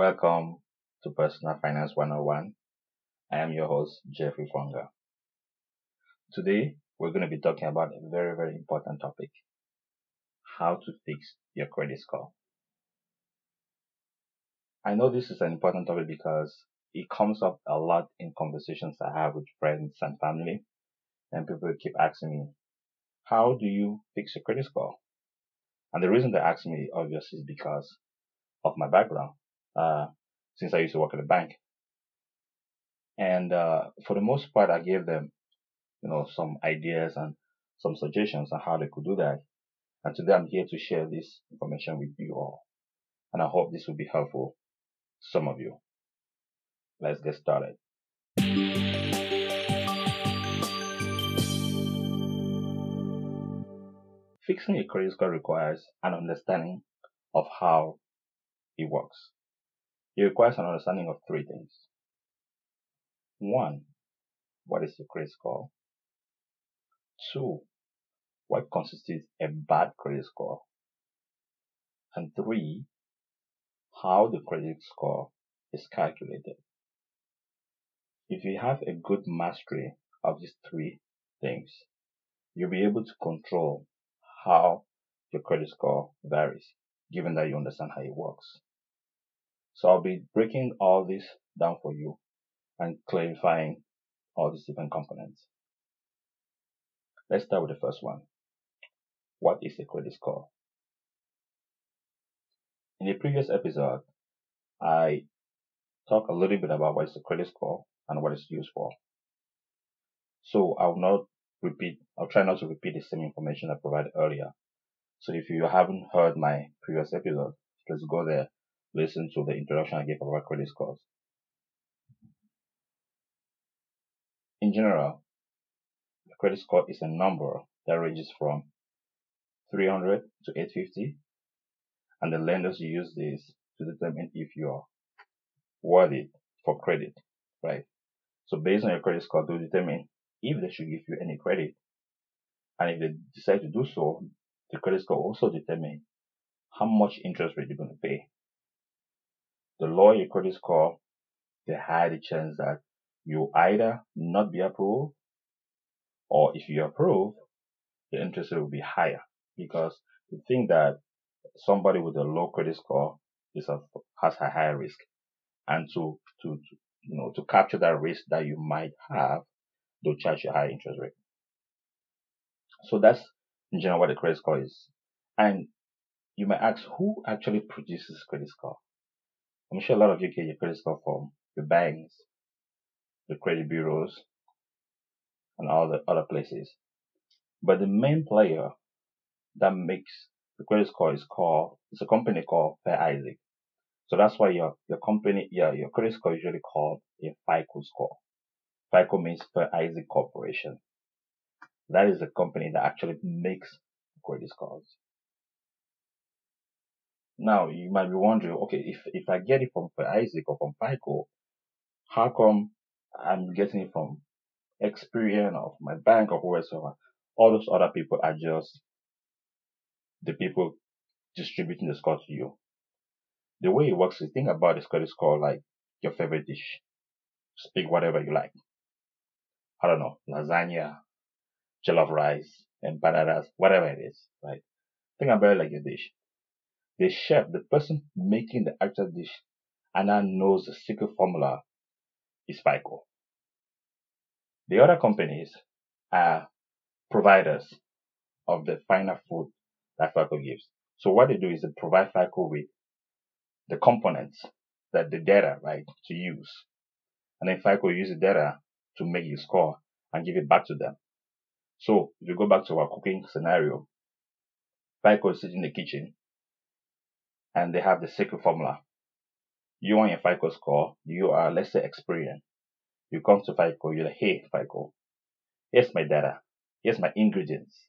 Welcome to Personal Finance 101. I am your host, Jeffrey Fonga. Today, we're going to be talking about a very, very important topic how to fix your credit score. I know this is an important topic because it comes up a lot in conversations I have with friends and family, and people keep asking me, How do you fix your credit score? And the reason they ask me, obviously, is because of my background, uh, since I used to work at a bank. And uh, for the most part, I gave them, you know, some ideas and some suggestions on how they could do that. And today I'm here to share this information with you all. And I hope this will be helpful to some of you. Let's get started. Fixing a credit score requires an understanding of how it works. It requires an understanding of three things. One, what is your credit score? Two, what constitutes a bad credit score? And three, how the credit score is calculated. If you have a good mastery of these three things, you'll be able to control how your credit score varies, given that you understand how it works. So I'll be breaking all this down for you and clarifying all these different components. Let's start with the first one. What is a credit score? In the previous episode, I talked a little bit about what is a credit score and what it's used for. So I'll not repeat, I'll try not to repeat the same information I provided earlier. So if you haven't heard my previous episode, let's go there, listen to the introduction I gave about credit scores. In general, a credit score is a number that ranges from 300 to 850, and the lenders use this to determine if you are worthy for credit, right? So based on your credit score, they'll determine if they should give you any credit. And if they decide to do so, the credit score also determine how much interest rate you're going to pay. The lower your credit score, the higher the chance that you either not be approved or if you approve, the interest rate will be higher because you think that somebody with a low credit score is a, has a higher risk and to, to, to you know, to capture that risk that you might have, they'll charge you a high interest rate. So that's in general what a credit score is. And you may ask, who actually produces credit score? I'm sure a lot of you get your credit score from your banks, the credit bureaus, and all the other places. But the main player that makes the credit score is called, it's a company called Fair Isaac. So that's why your, your company, yeah, your credit score is usually called a FICO score. FICO means Fair Isaac Corporation. That is the company that actually makes credit scores. Now you might be wondering, okay, if, if I get it from Isaac or from FICO, how come I'm getting it from Experian or my bank or whoever? All those other people are just the people distributing the score to you the way it works is think about this credit score like your favorite dish. Speak whatever you like. I don't know, lasagna, jollof rice, empanadas, whatever it is, right? Think about it like your dish. The chef, the person making the actual dish, and now knows the secret formula is FICO. The other companies are providers of the final food that FICO gives. So what they do is they provide FICO with the components that the data, right, to use. And then FICO uses the data to make you score and give it back to them. So if you go back to our cooking scenario, FICO is sitting in the kitchen and they have the secret formula. You want your FICO score, you are, let's say, Experian. You come to FICO, you're like, hey, FICO, here's my data, here's my ingredients.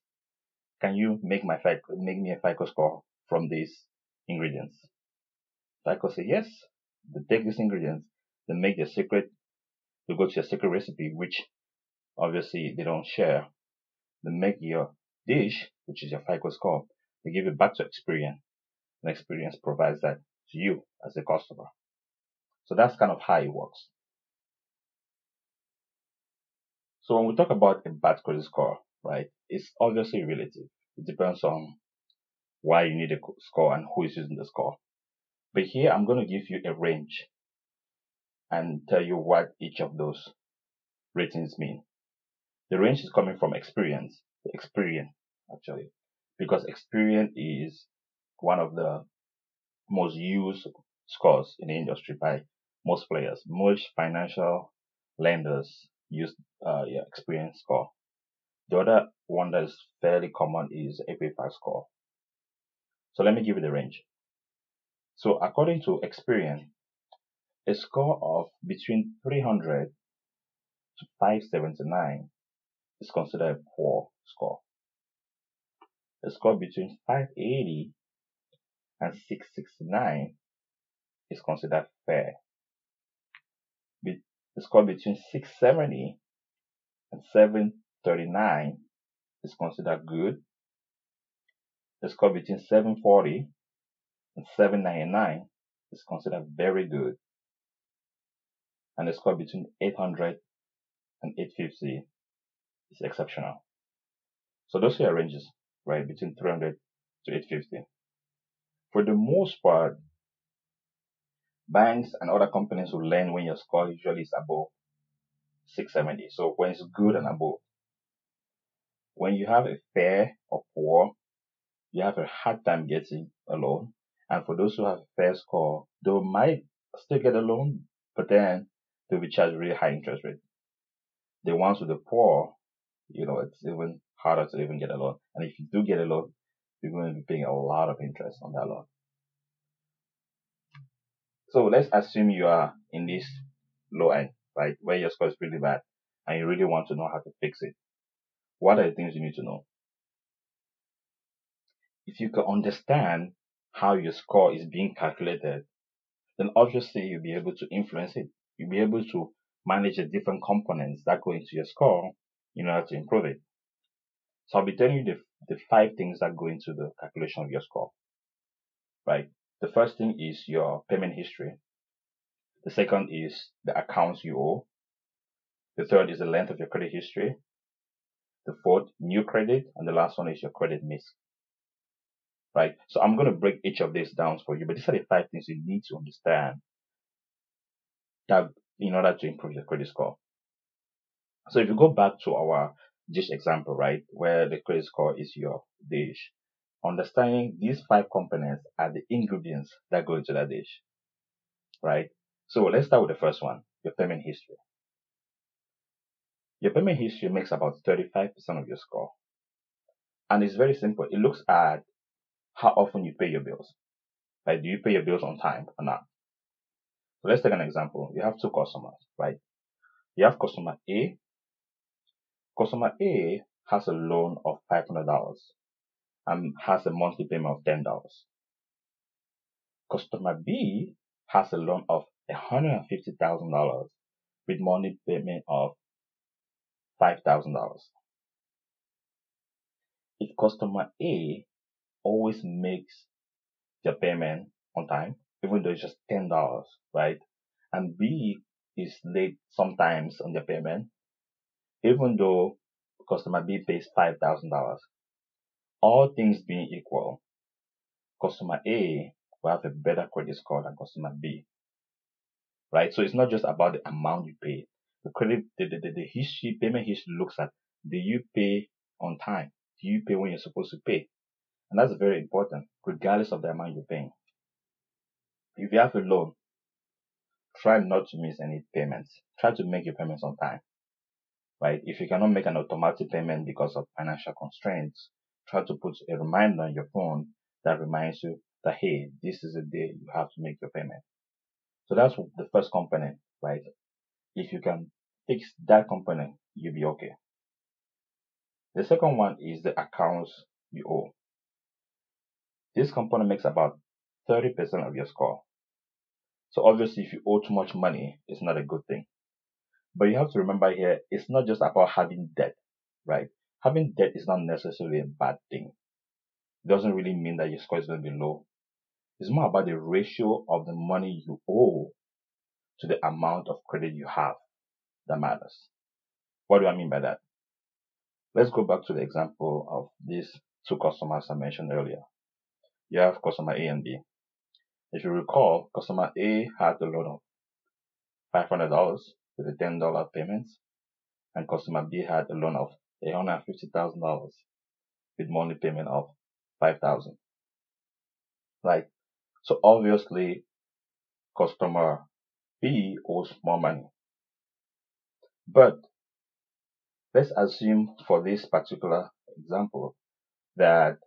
Can you make my FICO, make me a FICO score from these ingredients? FICO say yes. They take these ingredients, they make their secret, they go to your secret recipe, which obviously they don't share. They make your dish, which is your FICO score, they give it back to Experian. And Experian provides that to you as a customer. So that's kind of how it works. So when we talk about a bad credit score, right, it's obviously relative. It depends on why you need a score and who is using the score. But here I'm going to give you a range and tell you what each of those ratings mean. The range is coming from Experian, experience actually, because Experian is one of the most used scores in the industry by most players. Most financial lenders use uh, Experian score. The other one that is fairly common is AP5 score. So let me give you the range. So according to Experian, a score of between 300 to 579 is considered a poor score. A score between 580 and 669 is considered fair. The score between 670 and 739 is considered good. The score between 740 and 799 is considered very good. And the score between 800 and 850 is exceptional. So those are ranges, right, between 300 to 850. For the most part, banks and other companies will lend when your score usually is above 670. So when it's good and above. When you have a fair or poor, you have a hard time getting a loan. And for those who have a fair score, they might still get a loan, but then they'll be charged really high interest rate. The ones with the poor, you know, it's even harder to even get a loan. And if you do get a loan, you're going to be paying a lot of interest on that loan. So let's assume you are in this low end, right, where your score is really bad and you really want to know how to fix it. What are the things you need to know? If you can understand how your score is being calculated, then obviously you'll be able to influence it. You'll be able to manage the different components that go into your score in order to improve it. So I'll be telling you the, the five things that go into the calculation of your score, right? The first thing is your payment history. The second is the accounts you owe. The third is the length of your credit history. The fourth, new credit. And the last one is your credit mix. Right? So I'm going to break each of these down for you, but these are the five things you need to understand that in order to improve your credit score. So if you go back to our dish example, right, where the credit score is your dish, understanding these five components are the ingredients that go into that dish, right? So let's start with the first one, your payment history. Your payment history makes about 35% of your score. And it's very simple. It looks at how often you pay your bills. Like, do you pay your bills on time or not? So let's take an example. You have two customers, right? You have customer A. Customer A has a loan of $500 and has a monthly payment of $10. Customer B has a loan of $150,000 with monthly payment of $5,000. If customer A always makes the payment on time, even though it's just $10, right? And B is late sometimes on the payment, even though customer B pays $5,000 all things being equal, customer A will have a better credit score than customer B. Right? So it's not just about the amount you pay. The credit, the, the, the, the history, payment history looks at, do you pay on time? Do you pay when you're supposed to pay? And that's very important, regardless of the amount you're paying. If you have a loan, try not to miss any payments. Try to make your payments on time. Right? If you cannot make an automatic payment because of financial constraints, try to put a reminder on your phone that reminds you that, hey, this is the day you have to make your payment. So that's the first component, right? If you can fix that component, you'll be okay. The second one is the accounts you owe. This component makes about 30% of your score. So obviously, if you owe too much money, it's not a good thing. But you have to remember here, it's not just about having debt, right? having debt is not necessarily a bad thing. It doesn't really mean that your score is going to be low. It's more about the ratio of the money you owe to the amount of credit you have that matters. What do I mean by that? Let's go back to the example of these two customers I mentioned earlier. You have customer A and B. If you recall, customer A had a loan of $500 with a $10 payment, and customer B had a loan of $150,000 with monthly payment of 5000 Right? So obviously, customer B owes more money. But let's assume for this particular example that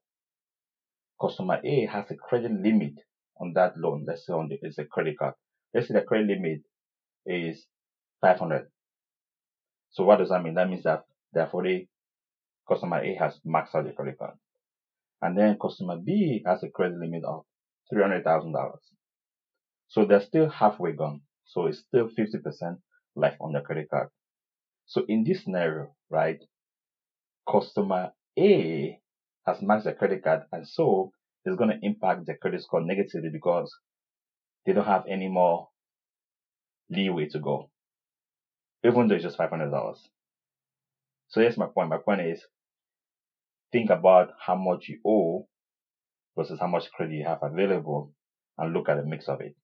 customer A has a credit limit on that loan. Let's say on the, it's a credit card. Let's say the credit limit is 500. So what does that mean? That means that therefore the customer A has maxed out the credit card. And then customer B has a credit limit of $300,000. So they're still halfway gone. So it's still 50% left on the credit card. So in this scenario, right, customer A has maxed their credit card and so it's going to impact their credit score negatively because they don't have any more leeway to go, even though it's just $500. So here's my point. My point is think about how much you owe versus how much credit you have available and look at the mix of it.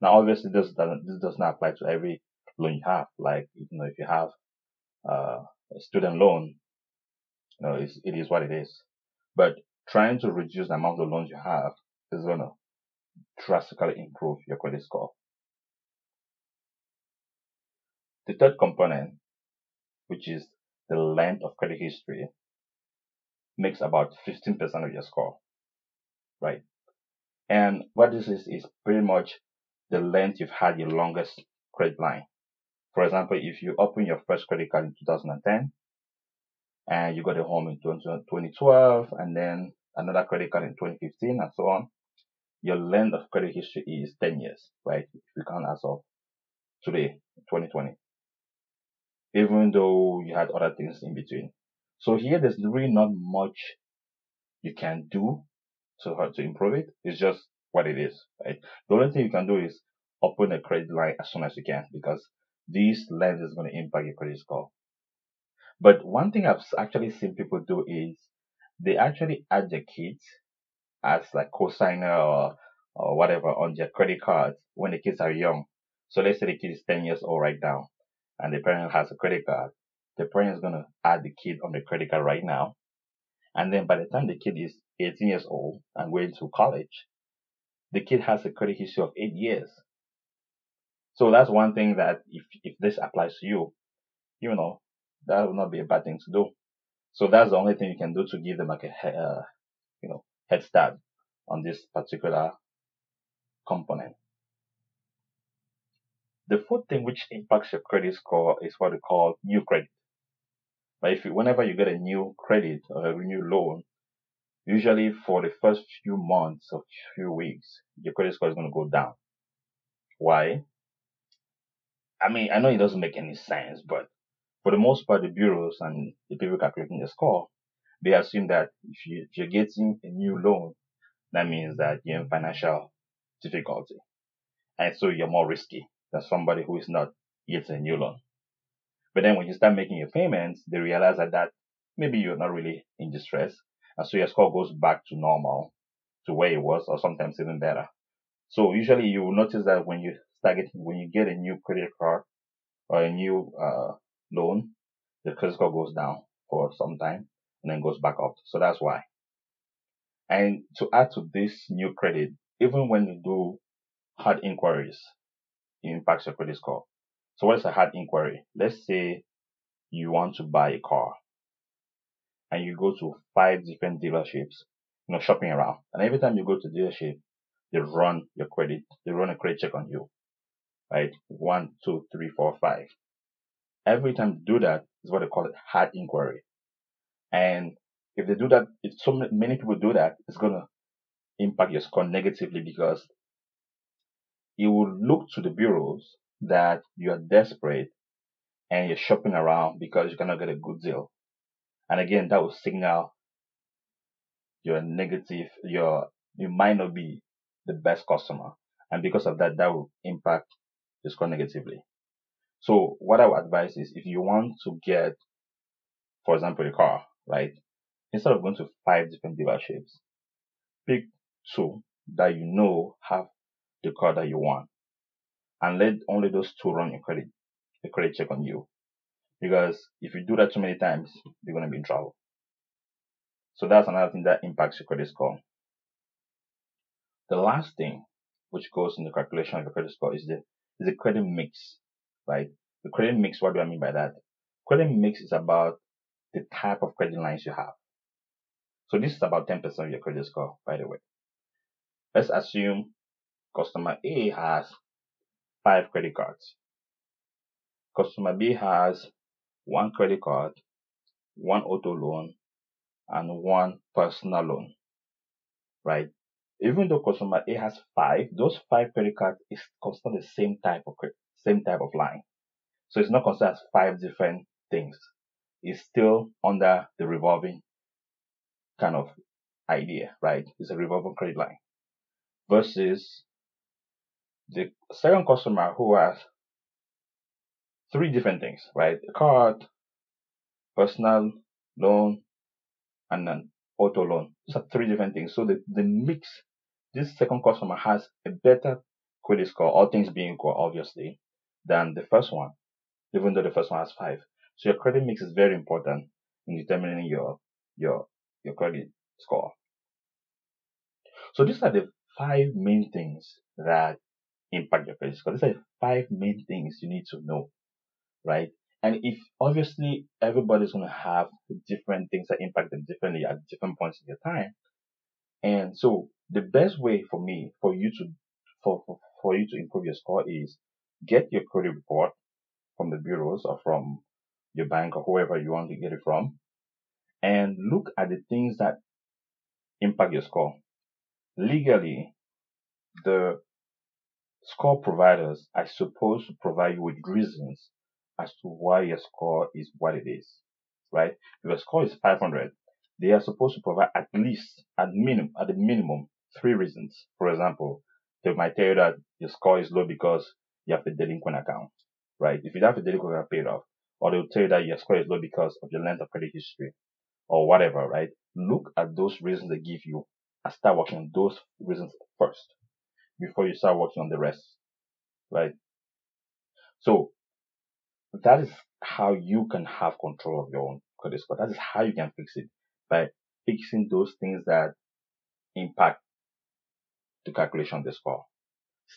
Now, obviously, this doesn't, this does not apply to every loan you have. Like, you know, if you have uh, a student loan, you know, it's, it is what it is. But trying to reduce the amount of loans you have is going to drastically improve your credit score. The third component, which is the length of credit history, makes about 15% of your score, right? And what this is, is pretty much the length you've had your longest credit line. For example, if you open your first credit card in 2010 and you got a home in 2012 and then another credit card in 2015 and so on, your length of credit history is 10 years, right? If you count as of today, 2020. Even though you had other things in between. So here there's really not much you can do to to improve it. It's just what it is, right? The only thing you can do is open a credit line as soon as you can because this lens is going to impact your credit score. But one thing I've actually seen people do is they actually add their kids as like co-signer or, or whatever on their credit cards when the kids are young. So let's say the kid is 10 years old right now and the parent has a credit card. The parent is going to add the kid on the credit card right now. And then by the time the kid is 18 years old and going to college, the kid has a credit history of eight years. So that's one thing that if, if this applies to you, you know, that would not be a bad thing to do. So that's the only thing you can do to give them like a, uh, you know, head start on this particular component. The fourth thing which impacts your credit score is what we call new credit. But if you, whenever you get a new credit or a new loan, usually for the first few months or few weeks, your credit score is going to go down. Why? I mean, I know it doesn't make any sense, but for the most part, the bureaus and the people calculating the score, they assume that if, you, if you're getting a new loan, that means that you're in financial difficulty. And so you're more risky than somebody who is not getting a new loan. But then when you start making your payments, they realize that, that maybe you're not really in distress. And so your score goes back to normal, to where it was, or sometimes even better. So usually you will notice that when you start getting, when you get a new credit card or a new uh, loan, the credit score goes down for some time and then goes back up. So that's why. And to add to this new credit, even when you do hard inquiries, impacts your credit score. So what is a hard inquiry? Let's say you want to buy a car and you go to five different dealerships, you know, shopping around. And every time you go to dealership, they run your credit, they run a credit check on you, right? One, two, three, four, five. Every time you do that is what they call it hard inquiry. And if they do that, if so many people do that, it's to impact your score negatively because it will look to the bureaus that you are desperate and you're shopping around because you're gonna get a good deal. And again, that will signal your negative, your you might not be the best customer. And because of that, that will impact the score negatively. So what I would advise is if you want to get, for example, a car, right? Instead of going to five different dealerships, pick two that you know have the car that you want and let only those two run your credit, the credit check on you. Because if you do that too many times, you're going to be in trouble. So that's another thing that impacts your credit score. The last thing which goes in the calculation of your credit score is the is the credit mix, right? The credit mix, what do I mean by that? Credit mix is about the type of credit lines you have. So this is about 10% of your credit score, by the way. Let's assume customer A has five credit cards. Customer B has one credit card, one auto loan, and one personal loan, right? Even though customer A has five, those five credit cards is considered the same type of same type of line. So it's not considered as five different things. It's still under the revolving kind of idea, right? It's a revolving credit line. Versus the second customer who has three different things, right? A card, personal loan, and an auto loan. These are three different things. So the, the mix, this second customer has a better credit score, all things being equal, obviously, than the first one, even though the first one has five. So your credit mix is very important in determining your your your credit score. So these are the five main things that impact your credit score. These are five main things you need to know, right? And if obviously everybody's going to have different things that impact them differently at different points in their time. And so the best way for me, for you to, for, for, for you to improve your score is get your credit report from the bureaus or from your bank or whoever you want to get it from and look at the things that impact your score. Legally, the score providers are supposed to provide you with reasons as to why your score is what it is, right? If your score is 500, they are supposed to provide at least, at minimum, at the minimum, three reasons. For example, they might tell you that your score is low because you have a delinquent account, right? If you have a delinquent account paid off, or they'll tell you that your score is low because of your length of credit history, or whatever, right? Look at those reasons they give you and start working on those reasons first before you start working on the rest, right? So that is how you can have control of your own credit score. That is how you can fix it by fixing those things that impact the calculation of the score.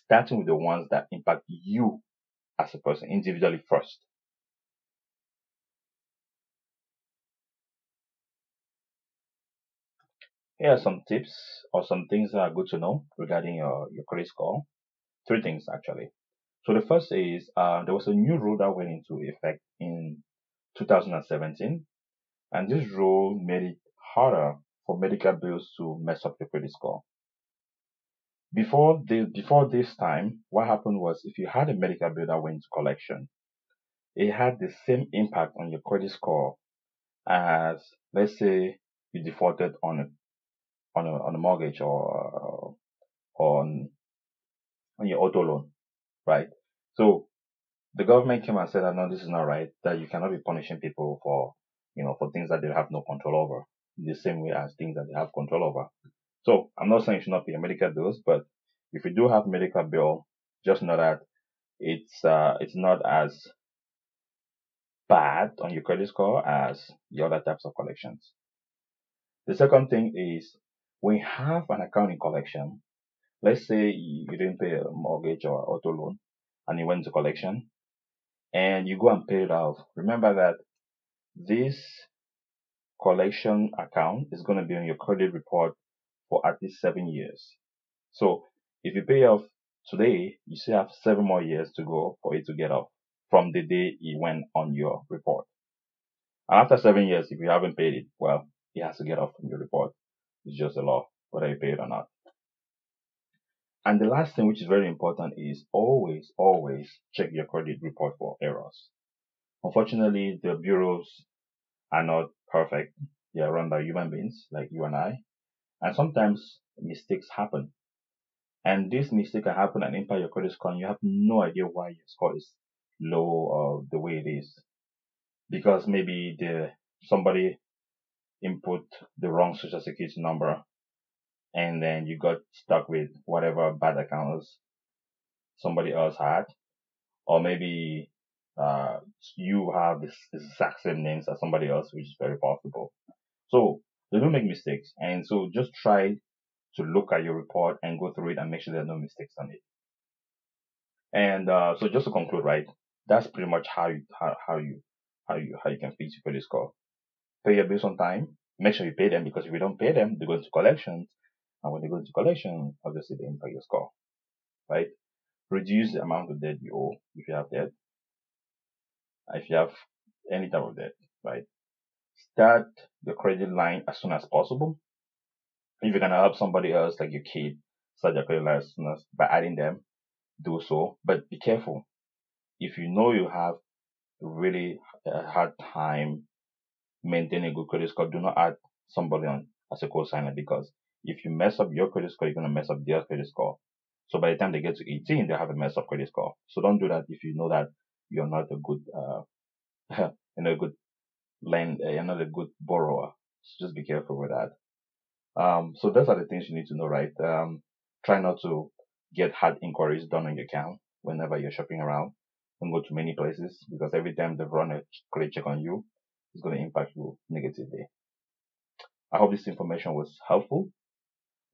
Starting with the ones that impact you as a person individually first. Here are some tips or some things that are good to know regarding your, your credit score. Three things actually. So the first is uh, there was a new rule that went into effect in 2017, and this rule made it harder for medical bills to mess up your credit score. Before the before this time, what happened was if you had a medical bill that went into collection, it had the same impact on your credit score as let's say you defaulted on a on a on a mortgage or uh, on on your auto loan, right? So the government came and said that no, this is not right, that you cannot be punishing people for, you know, for things that they have no control over, in the same way as things that they have control over. So I'm not saying you should not pay your medical bills, but if you do have medical bill, just know that it's uh it's not as bad on your credit score as the other types of collections. The second thing is you have an account in collection, let's say you didn't pay a mortgage or auto loan, and you went to collection and you go and pay it off, remember that this collection account is going to be on your credit report for at least seven years. So if you pay off today, you still have seven more years to go for it to get off from the day it went on your report. And after seven years, if you haven't paid it, well, it has to get off from your report. It's just a law, whether you pay it or not. And the last thing, which is very important, is always, always check your credit report for errors. Unfortunately, the bureaus are not perfect. They are run by human beings like you and I. And sometimes mistakes happen. And this mistake can happen and impact your credit score and you have no idea why your score is low or the way it is. Because maybe the somebody input the wrong social security number and then you got stuck with whatever bad accounts somebody else had. Or maybe uh, you have the exact same names as somebody else, which is very possible. So they don't make mistakes. And so just try to look at your report and go through it and make sure there are no mistakes on it. And uh, so just to conclude, right, that's pretty much how you how, how you how you how you can fix your credit score. Pay your bills on time. Make sure you pay them because if you don't pay them, they go into collections, and when they go into collection, obviously they impact your score, right? Reduce the amount of debt you owe if you have debt. If you have any type of debt, right? Start the credit line as soon as possible. If you're gonna help somebody else, like your kid, start your credit line as soon as by adding them, do so. But be careful. If you know you have really a hard time maintaining a good credit score, do not add somebody on as a co-signer because if you mess up your credit score, you're gonna mess up their credit score. So by the time they get to 18, they have a mess up credit score. So don't do that if you know that you're not a good, uh, you know, a good lend, uh, you're not a good borrower. So just be careful with that. Um, so those are the things you need to know, right? Um, try not to get hard inquiries done on your account whenever you're shopping around. Don't go to many places because every time they run a credit check on you, it's going to impact you negatively. I hope this information was helpful.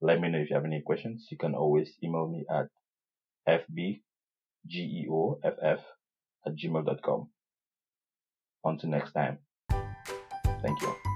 Let me know if you have any questions. You can always email me at fbgeoff at gmail.com. Until next time, thank you.